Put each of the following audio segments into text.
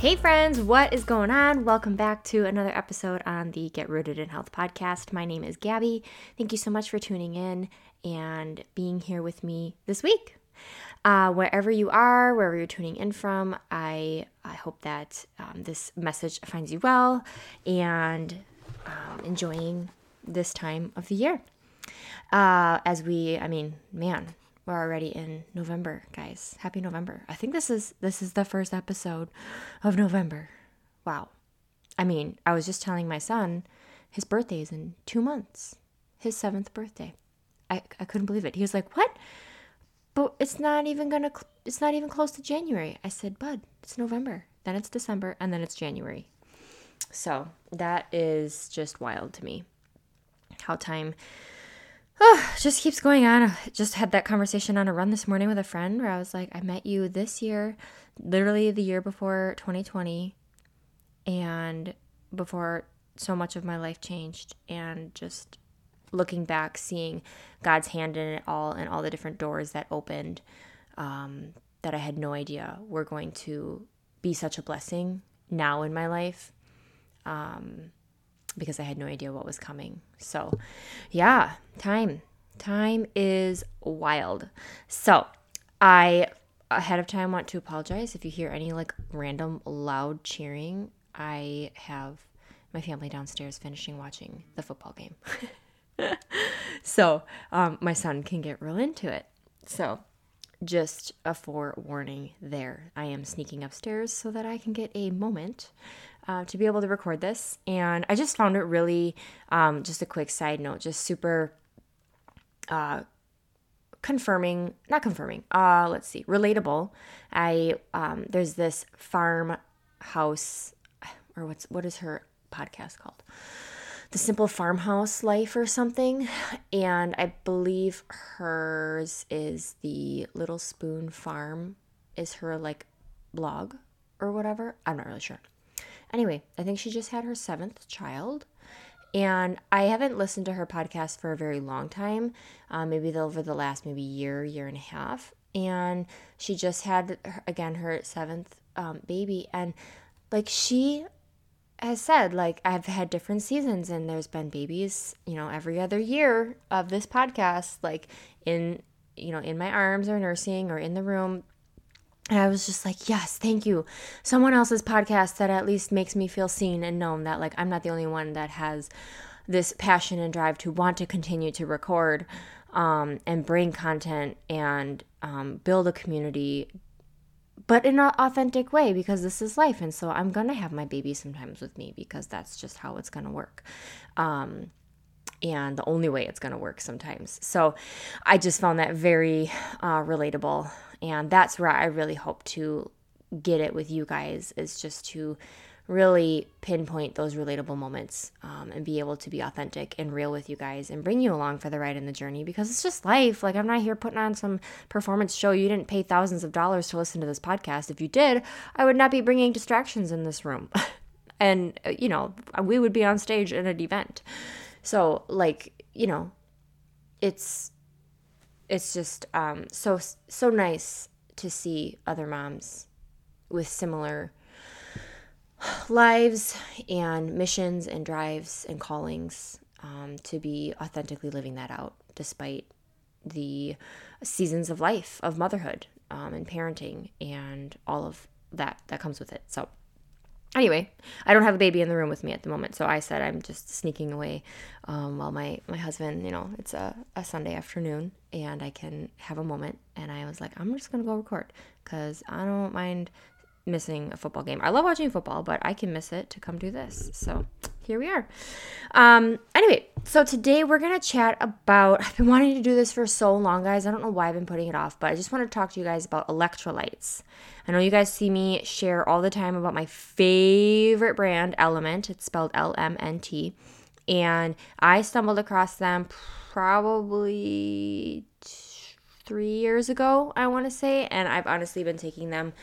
Hey, friends, what is going on? Welcome back to another episode on the Get Rooted in Health podcast. My name is Gabby. Thank you so much for tuning in and being here with me this week. Uh, wherever you are, wherever you're tuning in from, I, I hope that um, this message finds you well and um, enjoying this time of the year. Uh, as we, I mean, man, we're already in November, guys. Happy November. I think this is this is the first episode of November. Wow. I mean, I was just telling my son his birthday is in 2 months. His 7th birthday. I I couldn't believe it. He was like, "What?" But it's not even going to it's not even close to January. I said, "Bud, it's November. Then it's December and then it's January." So, that is just wild to me how time oh, just keeps going on. I just had that conversation on a run this morning with a friend where I was like, I met you this year, literally the year before 2020, and before so much of my life changed. And just looking back, seeing God's hand in it all and all the different doors that opened um, that I had no idea were going to be such a blessing now in my life. Um, because I had no idea what was coming. So, yeah, time. Time is wild. So, I ahead of time want to apologize if you hear any like random loud cheering. I have my family downstairs finishing watching the football game. so, um, my son can get real into it. So, just a forewarning there. I am sneaking upstairs so that I can get a moment uh, to be able to record this. And I just found it really, um, just a quick side note, just super uh, confirming, not confirming, uh, let's see, relatable. I, um, there's this farmhouse, or what's, what is her podcast called? The Simple Farmhouse Life or something. And I believe hers is the Little Spoon Farm, is her like blog or whatever. I'm not really sure. Anyway, I think she just had her seventh child. And I haven't listened to her podcast for a very long time, uh, maybe over the last maybe year, year and a half. And she just had, again, her seventh um, baby. And like she has said, like I've had different seasons and there's been babies, you know, every other year of this podcast, like in, you know, in my arms or nursing or in the room and I was just like, yes, thank you. Someone else's podcast that at least makes me feel seen and known that, like, I'm not the only one that has this passion and drive to want to continue to record um, and bring content and um, build a community, but in an authentic way because this is life. And so I'm going to have my baby sometimes with me because that's just how it's going to work. Um, and the only way it's going to work sometimes. So I just found that very uh, relatable and that's where I really hope to get it with you guys is just to really pinpoint those relatable moments um, and be able to be authentic and real with you guys and bring you along for the ride in the journey because it's just life. Like, I'm not here putting on some performance show. You didn't pay thousands of dollars to listen to this podcast. If you did, I would not be bringing distractions in this room. and, uh, you know, we would be on stage at an event. So, like, you know, it's it's just um, so so nice to see other moms with similar lives and missions and drives and callings um, to be authentically living that out despite the seasons of life of motherhood um, and parenting and all of that that comes with it. So anyway, I don't have a baby in the room with me at the moment, so I said I'm just sneaking away um, while my my husband, you know, it's a, a Sunday afternoon and I can have a moment. And I was like, I'm just gonna go record because I don't mind missing a football game. I love watching football, but I can miss it to come do this. So here we are. Um, anyway, so today we're gonna chat about. I've been wanting to do this for so long, guys. I don't know why I've been putting it off, but I just want to talk to you guys about electrolytes. I know you guys see me share all the time about my favorite brand, Element. It's spelled L M N T, and I stumbled across them probably three years ago, I want to say, and I've honestly been taking them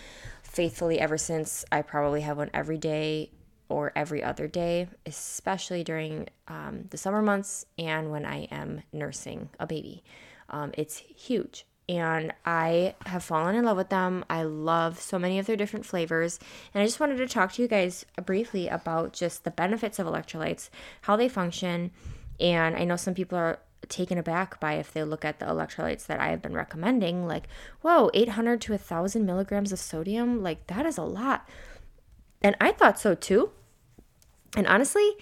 faithfully ever since. I probably have one every day or every other day, especially during um, the summer months and when I am nursing a baby. Um, it's huge. And I have fallen in love with them. I love so many of their different flavors. And I just wanted to talk to you guys briefly about just the benefits of electrolytes, how they function. And I know some people are taken aback by if they look at the electrolytes that I have been recommending, like, whoa, 800 to 1,000 milligrams of sodium, like, that is a lot. And I thought so too. And honestly,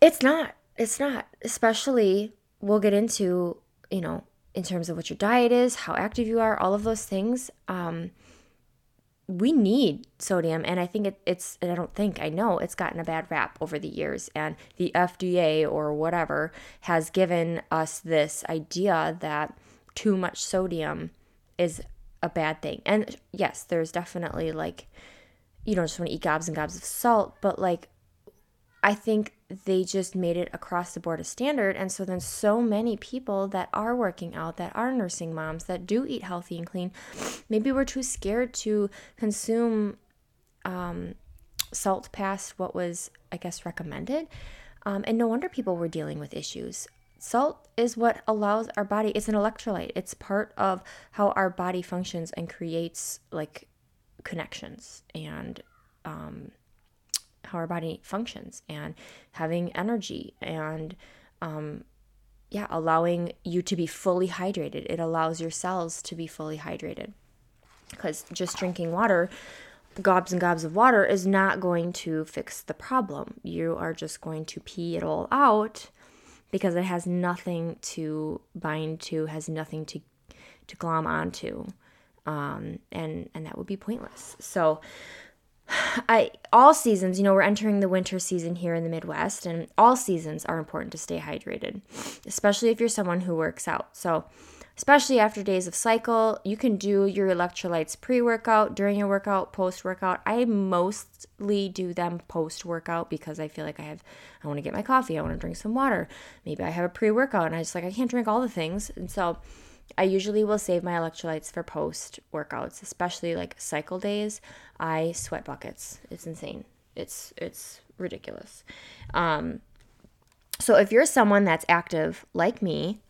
it's not. It's not. Especially, we'll get into, you know, in terms of what your diet is, how active you are, all of those things. Um, we need sodium and i think it, it's i don't think i know it's gotten a bad rap over the years and the fda or whatever has given us this idea that too much sodium is a bad thing. And yes there's definitely like you don't just want to eat gobs and gobs of salt but like I think they just made it across the board a standard. And so then so many people that are working out, that are nursing moms, that do eat healthy and clean, maybe we're too scared to consume um, salt past what was, I guess, recommended. Um, and no wonder people were dealing with issues. Salt is what allows our body, it's an electrolyte. It's part of how our body functions and creates like connections and um, how our body functions and having energy and um, yeah allowing you to be fully hydrated. It allows your cells to be fully hydrated. Because just drinking water gobs and gobs of water is not going to fix the problem. You are just going to pee it all out because it has nothing to bind to has nothing to to glom onto um, and and that would be pointless. So I all seasons, you know, we're entering the winter season here in the Midwest, and all seasons are important to stay hydrated, especially if you're someone who works out. So, especially after days of cycle, you can do your electrolytes pre-workout, during your workout, post-workout. I mostly do them post-workout because I feel like I have I want to get my coffee, I want to drink some water. Maybe I have a pre-workout and I just like I can't drink all the things. And so I usually will save my electrolytes for post workouts, especially like cycle days. I sweat buckets. It's insane. It's it's ridiculous. Um, so if you're someone that's active like me,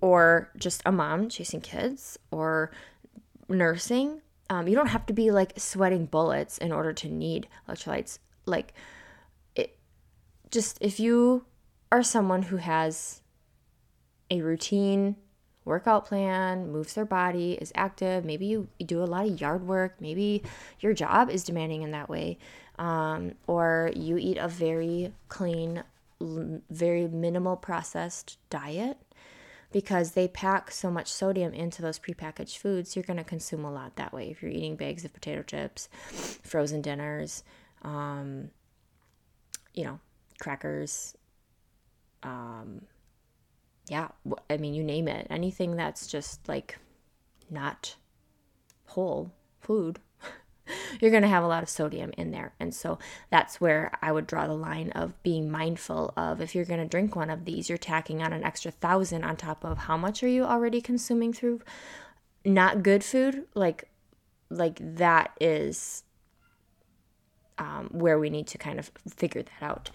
or just a mom chasing kids, or nursing, um, you don't have to be like sweating bullets in order to need electrolytes. Like it, just if you are someone who has a routine workout plan, moves their body, is active. Maybe you, do a lot of yard work. Maybe your job is demanding in that way. Um, or you eat a very clean, very minimal processed diet because they pack so much sodium into those prepackaged foods, you're going to consume a lot that way. If you're eating bags of potato chips, frozen dinners, um, you know, crackers, um, yeah, I mean, you name it. Anything that's just like not whole food, you're going to have a lot of sodium in there. And so that's where I would draw the line of being mindful of if you're going to drink one of these, you're tacking on an extra thousand on top of how much are you already consuming through not good food? Like, like that is um, where we need to kind of figure that out.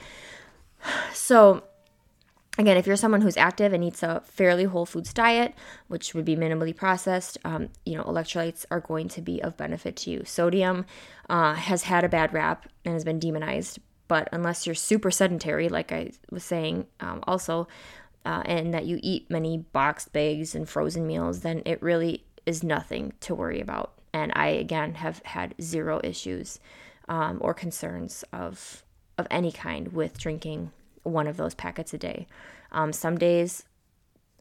So, Again, if you're someone who's active and eats a fairly whole foods diet, which would be minimally processed, um, you know, electrolytes are going to be of benefit to you. Sodium uh, has had a bad rap and has been demonized, but unless you're super sedentary, like I was saying, um, also, uh, and that you eat many boxed bags and frozen meals, then it really is nothing to worry about. And I, again, have had zero issues um, or concerns of of any kind with drinking one of those packets a day. Um, some days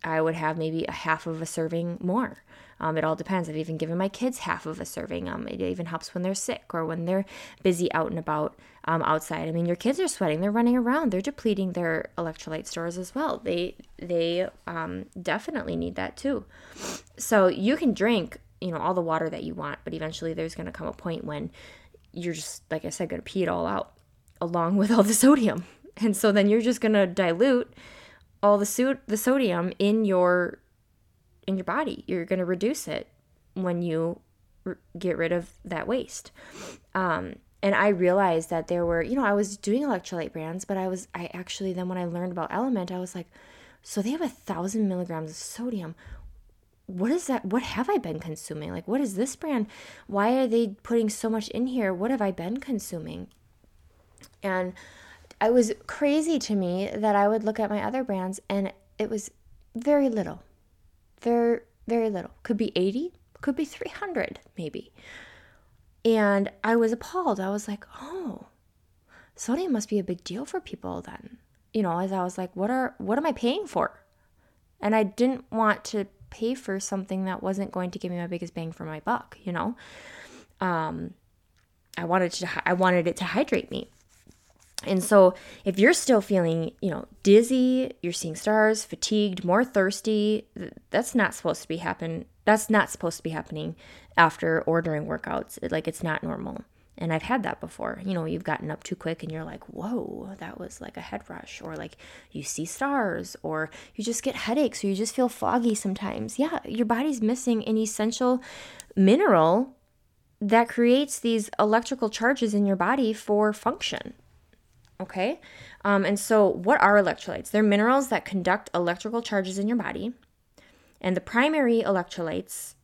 I would have maybe a half of a serving more. Um, it all depends. I've even given my kids half of a serving. Um, it even helps when they're sick or when they're busy out and about um, outside. I mean, your kids are sweating; they're running around. They're depleting their electrolyte stores as well. They they um, definitely need that too. So you can drink, you know, all the water that you want, but eventually there's going to come a point when you're just, like I said, going to pee it all out, along with all the sodium. And so then you're just going to dilute all the so- the sodium in your in your body. You're going to reduce it when you r- get rid of that waste. Um, and I realized that there were, you know, I was doing electrolyte brands, but I was, I actually then when I learned about Element, I was like, so they have a thousand milligrams of sodium. What is that? What have I been consuming? Like, what is this brand? Why are they putting so much in here? What have I been consuming? And it was crazy to me that I would look at my other brands and it was very little. Very, very little. Could be 80, could be 300, maybe. And I was appalled. I was like, oh, sodium must be a big deal for people then. You know, as I was like, what are what am I paying for? And I didn't want to pay for something that wasn't going to give me my biggest bang for my buck, you know? Um I wanted to I wanted it to hydrate me. And so, if you're still feeling, you know, dizzy, you're seeing stars, fatigued, more thirsty, that's not supposed to be happen. That's not supposed to be happening after or during workouts. It, like it's not normal. And I've had that before. You know, you've gotten up too quick and you're like, "Whoa, that was like a head rush," or like you see stars, or you just get headaches, or you just feel foggy sometimes. Yeah, your body's missing an essential mineral that creates these electrical charges in your body for function Okay. Um, and so, what are electrolytes? They're minerals that conduct electrical charges in your body. And the primary electrolytes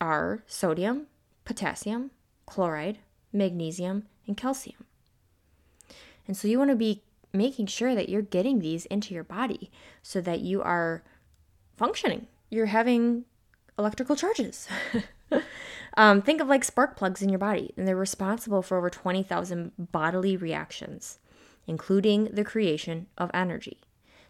are sodium, potassium, chloride, magnesium, and calcium. And so, you want to be making sure that you're getting these into your body so that you are functioning. You're having electrical charges. um, think of like spark plugs in your body, and they're responsible for over 20,000 bodily reactions including the creation of energy.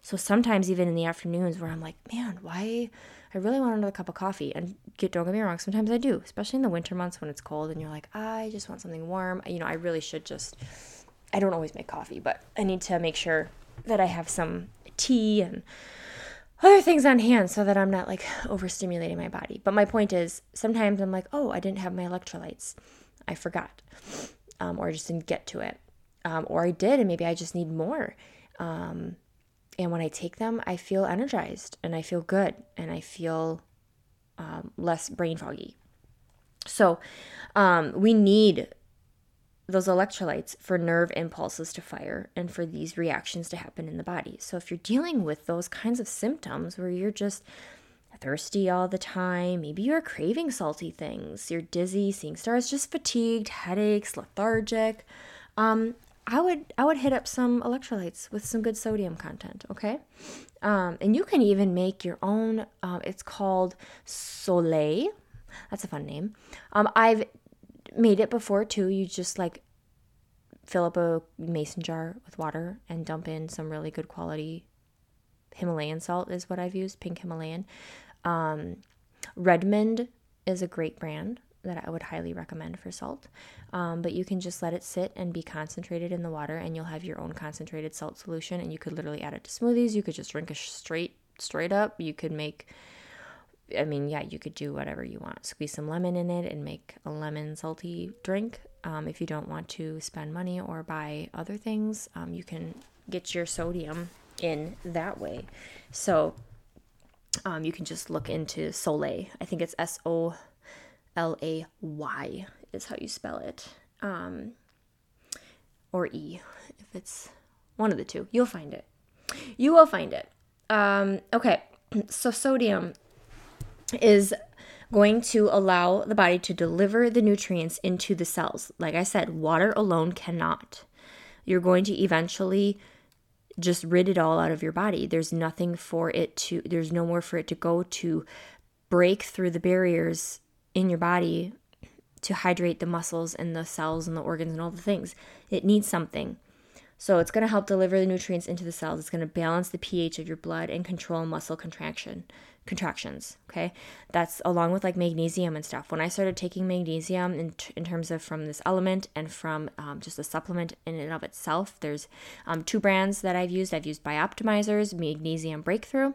So sometimes even in the afternoons where I'm like, man, why I really want another cup of coffee. And get don't get me wrong, sometimes I do, especially in the winter months when it's cold and you're like, I just want something warm. You know, I really should just I don't always make coffee, but I need to make sure that I have some tea and other things on hand so that I'm not like overstimulating my body. But my point is, sometimes I'm like, oh, I didn't have my electrolytes. I forgot. Um, or just didn't get to it um, or I did, and maybe I just need more. Um, and when I take them, I feel energized and I feel good and I feel um, less brain foggy. So um, we need those electrolytes for nerve impulses to fire and for these reactions to happen in the body. So if you're dealing with those kinds of symptoms where you're just thirsty all the time, maybe you're craving salty things, you're dizzy, seeing stars, just fatigued, headaches, lethargic, um, I would I would hit up some electrolytes with some good sodium content, okay? Um, and you can even make your own. Um, it's called Soleil. That's a fun name. Um, I've made it before too. You just like fill up a mason jar with water and dump in some really good quality Himalayan salt is what I've used, pink Himalayan. Um, Redmond is a great brand that I would highly recommend for salt. Um, but you can just let it sit and be concentrated in the water, and you'll have your own concentrated salt solution. And you could literally add it to smoothies. You could just drink it straight straight up. You could make, I mean, yeah, you could do whatever you want. Squeeze some lemon in it and make a lemon salty drink. Um, if you don't want to spend money or buy other things, um, you can get your sodium in that way. So um, you can just look into Soleil. I think it's S O L A Y is how you spell it. Um, or E, if it's one of the two. You'll find it. You will find it. Um, okay, so sodium is going to allow the body to deliver the nutrients into the cells. Like I said, water alone cannot. You're going to eventually just rid it all out of your body. There's nothing for it to, there's no more for it to go to break through the barriers in your body to hydrate the muscles and the cells and the organs and all the things. It needs something. So it's going to help deliver the nutrients into the cells. It's going to balance the pH of your blood and control muscle contraction contractions. Okay, that's along with like magnesium and stuff. When I started taking magnesium in, t- in terms of from this element and from um, just a supplement in and of itself, there's um, two brands that I've used. I've used Bioptimizers Magnesium Breakthrough,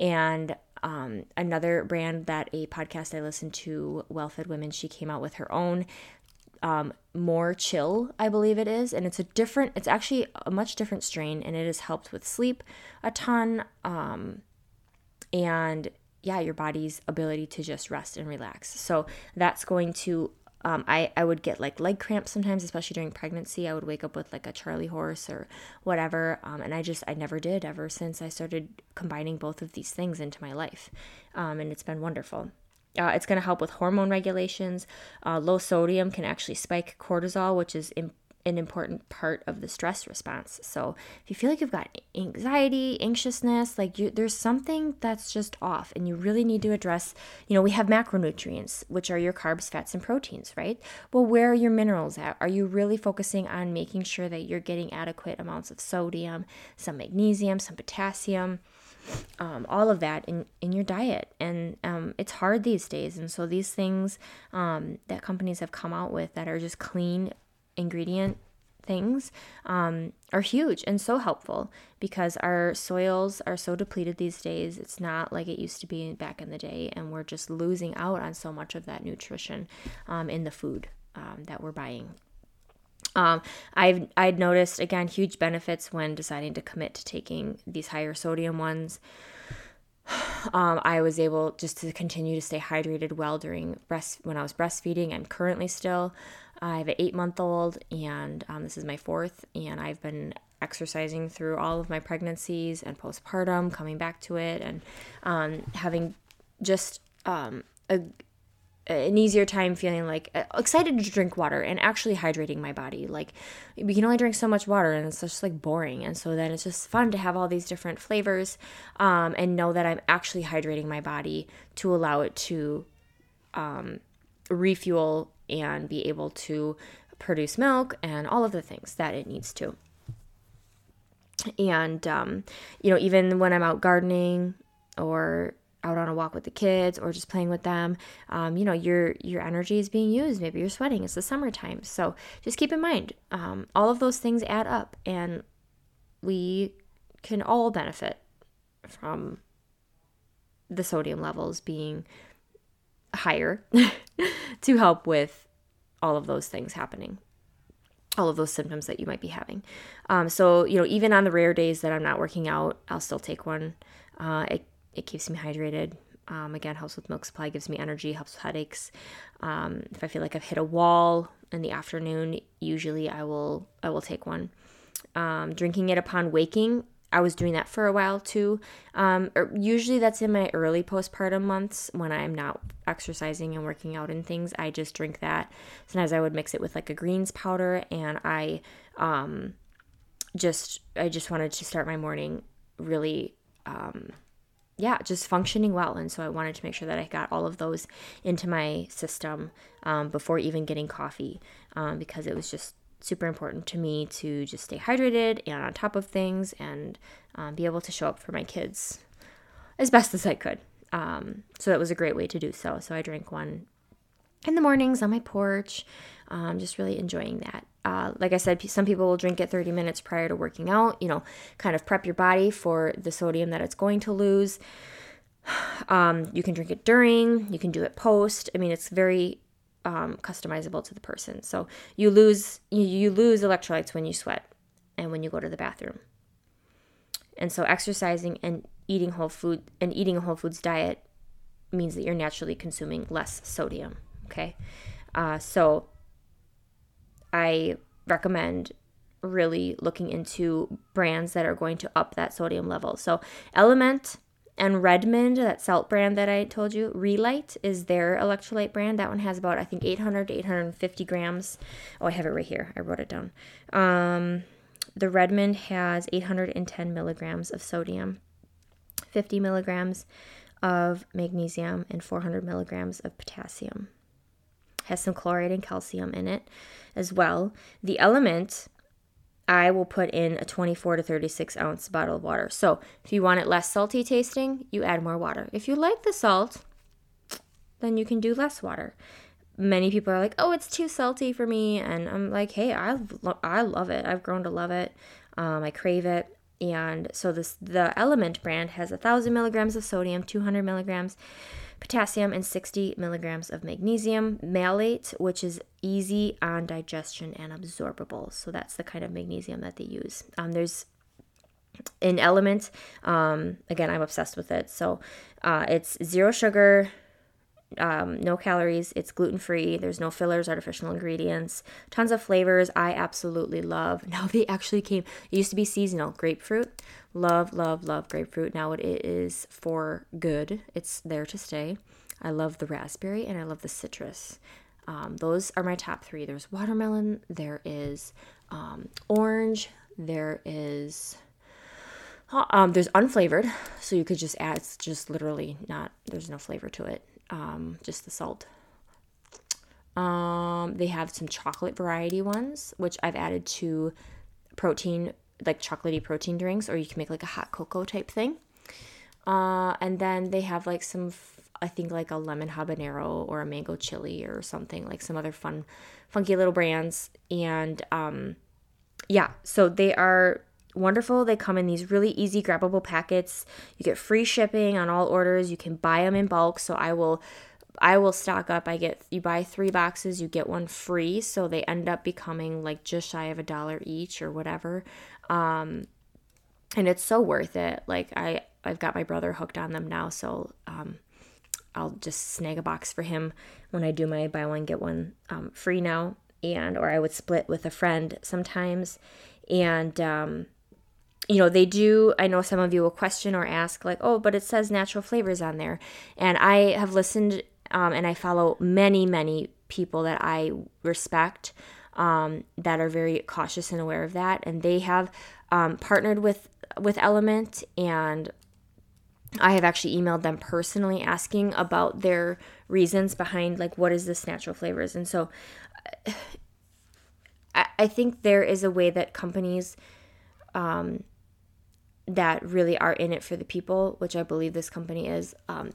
and um, another brand that a podcast I listened to, Well Fed Women, she came out with her own um, more chill, I believe it is. And it's a different, it's actually a much different strain and it has helped with sleep a ton. Um, and yeah, your body's ability to just rest and relax. So that's going to, um, I, I would get like leg cramps sometimes, especially during pregnancy. I would wake up with like a Charlie horse or whatever. Um, and I just, I never did ever since I started combining both of these things into my life. Um, and it's been wonderful. Uh, it's going to help with hormone regulations. Uh, low sodium can actually spike cortisol, which is Im- an important part of the stress response. So if you feel like you've got anxiety, anxiousness, like you, there's something that's just off, and you really need to address. You know, we have macronutrients, which are your carbs, fats, and proteins, right? Well, where are your minerals at? Are you really focusing on making sure that you're getting adequate amounts of sodium, some magnesium, some potassium? um, all of that in, in your diet. And um, it's hard these days. And so these things um, that companies have come out with that are just clean ingredient things um, are huge and so helpful because our soils are so depleted these days. It's not like it used to be back in the day, and we're just losing out on so much of that nutrition um, in the food um, that we're buying um, I've I'd noticed again huge benefits when deciding to commit to taking these higher sodium ones. Um, I was able just to continue to stay hydrated well during breast when I was breastfeeding. I'm currently still. I have an eight month old, and um, this is my fourth, and I've been exercising through all of my pregnancies and postpartum, coming back to it, and um, having just um, a an easier time feeling like uh, excited to drink water and actually hydrating my body. Like we can only drink so much water and it's just like boring. And so then it's just fun to have all these different flavors um, and know that I'm actually hydrating my body to allow it to um, refuel and be able to produce milk and all of the things that it needs to. And, um, you know, even when I'm out gardening or out on a walk with the kids or just playing with them um, you know your your energy is being used. Maybe you're sweating. It's the summertime. So just keep in mind um, all of those things add up and we can all benefit from the sodium levels being higher to help with all of those things happening all of those symptoms that you might be having um, so you know even on the rare days that i'm not working out i'll still take one uh, it it keeps me hydrated. Um, again, helps with milk supply, gives me energy, helps with headaches. Um, if I feel like I've hit a wall in the afternoon, usually I will I will take one. Um, drinking it upon waking, I was doing that for a while too. Um, er, usually that's in my early postpartum months when I'm not exercising and working out and things. I just drink that. Sometimes I would mix it with like a greens powder, and I um, just I just wanted to start my morning really um, yeah, just functioning well. And so I wanted to make sure that I got all of those into my system um, before even getting coffee um, because it was just super important to me to just stay hydrated and on top of things and um, be able to show up for my kids as best as I could. Um, so that was a great way to do so. So I drank one in the mornings on my porch, um, just really enjoying that. Uh, like I said, some people will drink it 30 minutes prior to working out, you know, kind of prep your body for the sodium that it's going to lose. Um, you can drink it during, you can do it post. I mean, it's very um, customizable to the person. So you lose you, lose electrolytes when you sweat and when you go to the bathroom. And so exercising and eating whole food and eating a whole foods diet means that you're naturally consuming less sodium. Okay, uh, so I recommend really looking into brands that are going to up that sodium level. So, Element and Redmond, that salt brand that I told you, Re-Lyte is their electrolyte brand. That one has about, I think, 800 to 850 grams. Oh, I have it right here. I wrote it down. Um, the Redmond has 810 milligrams of sodium, 50 milligrams of magnesium, and 400 milligrams of potassium. has some chloride and calcium in it as well. The element I will put in a 24 to 36 ounce bottle of water. So if you want it less salty tasting, you add more water. If you like the salt, then you can do less water. Many people are like, "Oh, it's too salty for me," and I'm like, "Hey, I I love it. I've grown to love it. Um, I crave it." And so this the Element brand has a thousand milligrams of sodium, 200 milligrams potassium, and 60 milligrams of magnesium. Malate, which is easy on digestion and absorbable. So that's the kind of magnesium that they use. Um, there's an element, um, again, I'm obsessed with it. So uh, it's zero sugar, um, no calories. It's gluten free. There's no fillers, artificial ingredients, tons of flavors. I absolutely love. Now they actually came. It used to be seasonal grapefruit. Love, love, love grapefruit. Now it is for good. It's there to stay. I love the raspberry and I love the citrus. Um, those are my top three. There's watermelon. There is um, orange. There is. Um, there's unflavored, so you could just add. It's just literally not. There's no flavor to it um, just the salt. Um, they have some chocolate variety ones, which I've added to protein, like chocolatey protein drinks, or you can make like a hot cocoa type thing. Uh, and then they have like some, I think like a lemon habanero or a mango chili or something, like some other fun, funky little brands. And um, yeah, so they are wonderful. They come in these really easy grabbable packets. You get free shipping on all orders. You can buy them in bulk. So I will I will stock up. I get you buy 3 boxes, you get one free, so they end up becoming like just shy of a dollar each or whatever. Um and it's so worth it. Like I I've got my brother hooked on them now, so um I'll just snag a box for him when I do my buy one get one um, free now and or I would split with a friend sometimes and um you know, they do. I know some of you will question or ask, like, oh, but it says natural flavors on there. And I have listened um, and I follow many, many people that I respect um, that are very cautious and aware of that. And they have um, partnered with with Element and I have actually emailed them personally asking about their reasons behind like what is this natural flavors. And so I, I think there is a way that companies um, that really are in it for the people, which I believe this company is, um,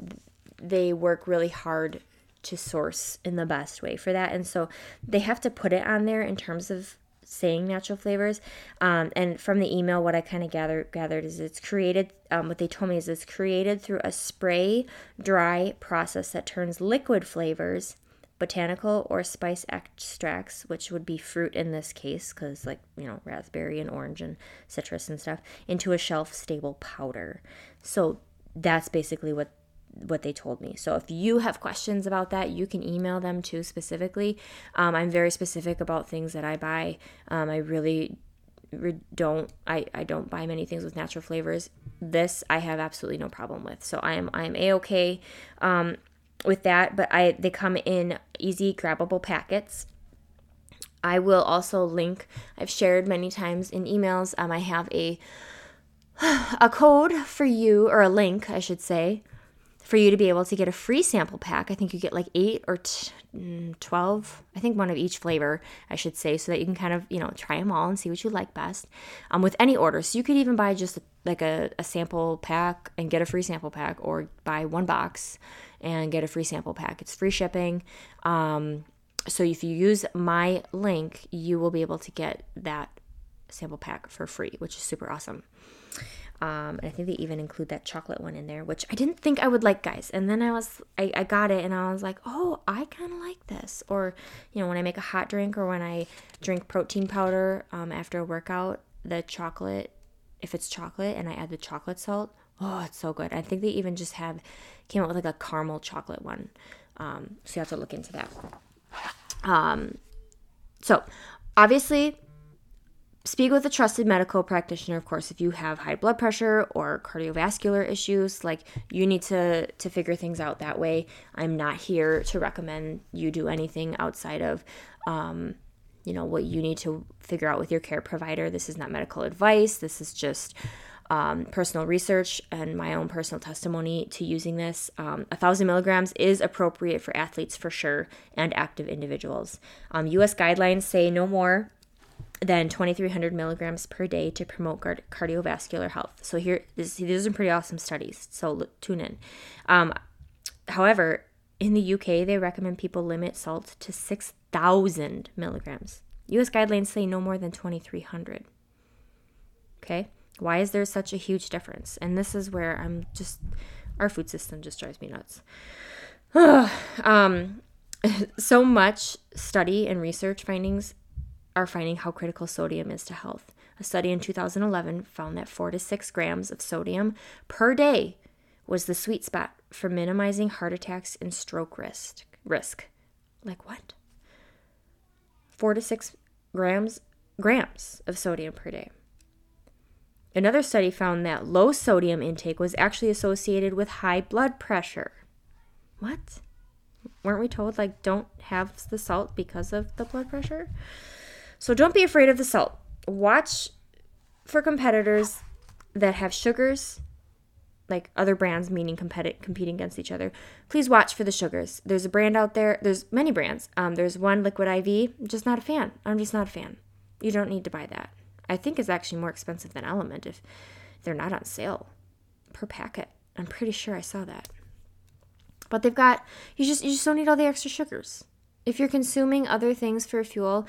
they work really hard to source in the best way for that. And so they have to put it on there in terms of saying natural flavors. Um, and from the email, what I kind of gathered gathered is it's created. Um, what they told me is it's created through a spray dry process that turns liquid flavors botanical or spice extracts, which would be fruit in this case, because like, you know, raspberry and orange and citrus and stuff, into a shelf stable powder. So that's basically what what they told me. So if you have questions about that, you can email them too specifically. Um, I'm very specific about things that I buy. Um, I really don't I, I don't buy many things with natural flavors. This I have absolutely no problem with. So I am I am a okay. Um, with that, but I they come in easy grabbable packets. I will also link. I've shared many times in emails. Um, I have a a code for you or a link, I should say, for you to be able to get a free sample pack. I think you get like eight or t- mm, 12, I think one of each flavor, I should say, so that you can kind of, you know, try them all and see what you like best um, with any order. So you could even buy just like a, a sample pack and get a free sample pack or buy one box and get a free sample pack. It's free shipping. Um, so if you use my link, you will be able to get that sample pack for free, which is super awesome. Um, and I think they even include that chocolate one in there, which I didn't think I would like, guys. And then I was, I, I got it and I was like, oh, I kind of like this. Or, you know, when I make a hot drink or when I drink protein powder um, after a workout, the chocolate, if it's chocolate and I add the chocolate salt, oh, it's so good. I think they even just have came out with like a caramel chocolate one. Um, so you have to look into that. Um, so obviously, speak with a trusted medical practitioner. Of course, if you have high blood pressure or cardiovascular issues, like you need to to figure things out that way. I'm not here to recommend you do anything outside of. Um, you know what you need to figure out with your care provider. This is not medical advice. This is just um, personal research and my own personal testimony to using this. Um, a thousand milligrams is appropriate for athletes for sure and active individuals. Um, U.S. guidelines say no more than 2,300 milligrams per day to promote cardiovascular health. So here, this, these are pretty awesome studies. So look, tune in. Um, however, in the UK, they recommend people limit salt to 6,000 milligrams. US guidelines say no more than 2,300. Okay? Why is there such a huge difference? And this is where I'm just, our food system just drives me nuts. um, so much study and research findings are finding how critical sodium is to health. A study in 2011 found that 4 to 6 grams of sodium per day was the sweet spot for minimizing heart attacks and stroke risk. Risk. Like what? 4 to 6 grams grams of sodium per day. Another study found that low sodium intake was actually associated with high blood pressure. What? Weren't we told like don't have the salt because of the blood pressure? So don't be afraid of the salt. Watch for competitors that have sugars, like other brands, meaning competi- competing against each other. Please watch for the sugars. There's a brand out there. There's many brands. Um, there's one Liquid IV. I'm just not a fan. I'm just not a fan. You don't need to buy that. I think it's actually more expensive than Element if they're not on sale per packet. I'm pretty sure I saw that. But they've got you just you just don't need all the extra sugars. If you're consuming other things for fuel,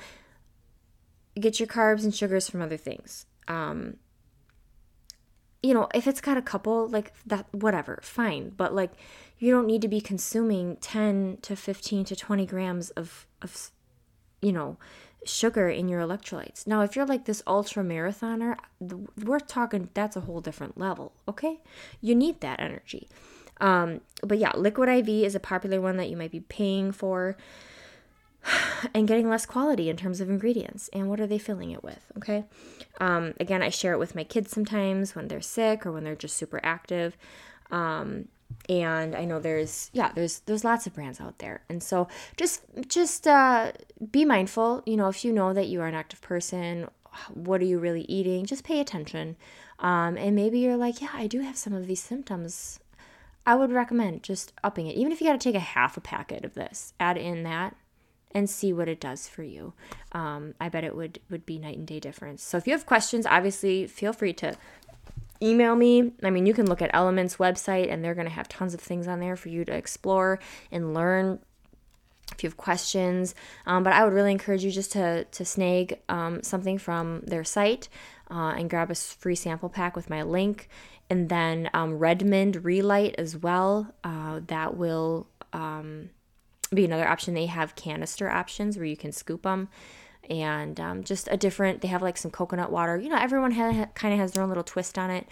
get your carbs and sugars from other things. Um, you know, if it's got a couple, like that, whatever, fine. But like, you don't need to be consuming 10 to 15 to 20 grams of, of you know, sugar in your electrolytes. Now, if you're like this ultra marathoner, we're talking that's a whole different level, okay? You need that energy. Um, but yeah, liquid IV is a popular one that you might be paying for and getting less quality in terms of ingredients. And what are they filling it with? Okay. Um, again i share it with my kids sometimes when they're sick or when they're just super active. Um, and i know there's yeah there's there's lots of brands out there. And so just just uh, be mindful. You know if you know that you are an active person what are you really eating? Just pay attention. Um, and maybe you're like yeah i do have some of these symptoms. I would recommend just upping it. Even if you got to take a half a packet of this add in that and see what it does for you. Um, I bet it would would be night and day difference. So if you have questions, obviously feel free to email me. I mean, you can look at Elements website and they're going to have tons of things on there for you to explore and learn if you have questions. Um, but I would really encourage you just to to snag um, something from their site uh, and grab a free sample pack with my link, and then um, Redmond Re-Lyte as well. Uh, that will um, be another option. They have canister options where you can scoop them and um, just a different they have like some coconut water. You know everyone ha- kind of has their own little twist on it.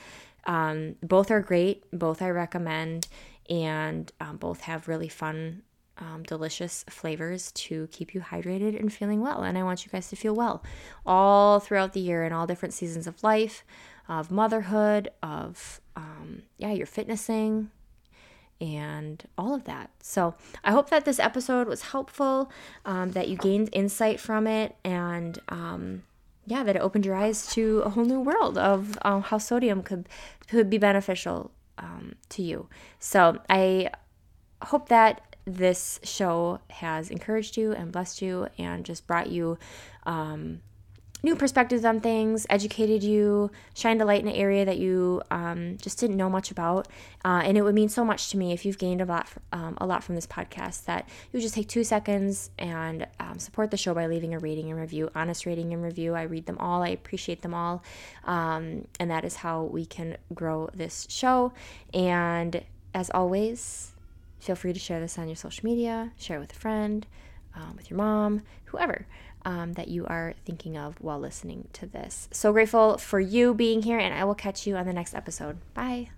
Um, both are great. Both i recommend. And um, both have really fun um, delicious flavors to keep you hydrated and feeling well. And i want you guys to feel well all throughout the year and all different seasons of life of motherhood of um, yeah your fitnessing and all of that. So I hope that this episode was helpful, um, that you gained insight from it, and um, yeah, that it opened your eyes to a whole new world of uh, how sodium could could be beneficial um, to you. So I hope that this show has encouraged you and blessed you and just brought you um, new perspectives on things, educated you, shined a light in an area that you um, just didn't know much about. Uh, and it would mean so much to me if you've gained a lot, um, a lot from this podcast that you would just take two seconds and um, support the show by leaving a rating and review, honest rating and review. I read them all, I appreciate them all. Um, and that is how we can grow this show. And as always, feel free to share this on your social media, share with a friend, um, with your mom, whoever um, that you are thinking of while listening to this. So grateful for you being here, and I will catch you on the next episode. Bye.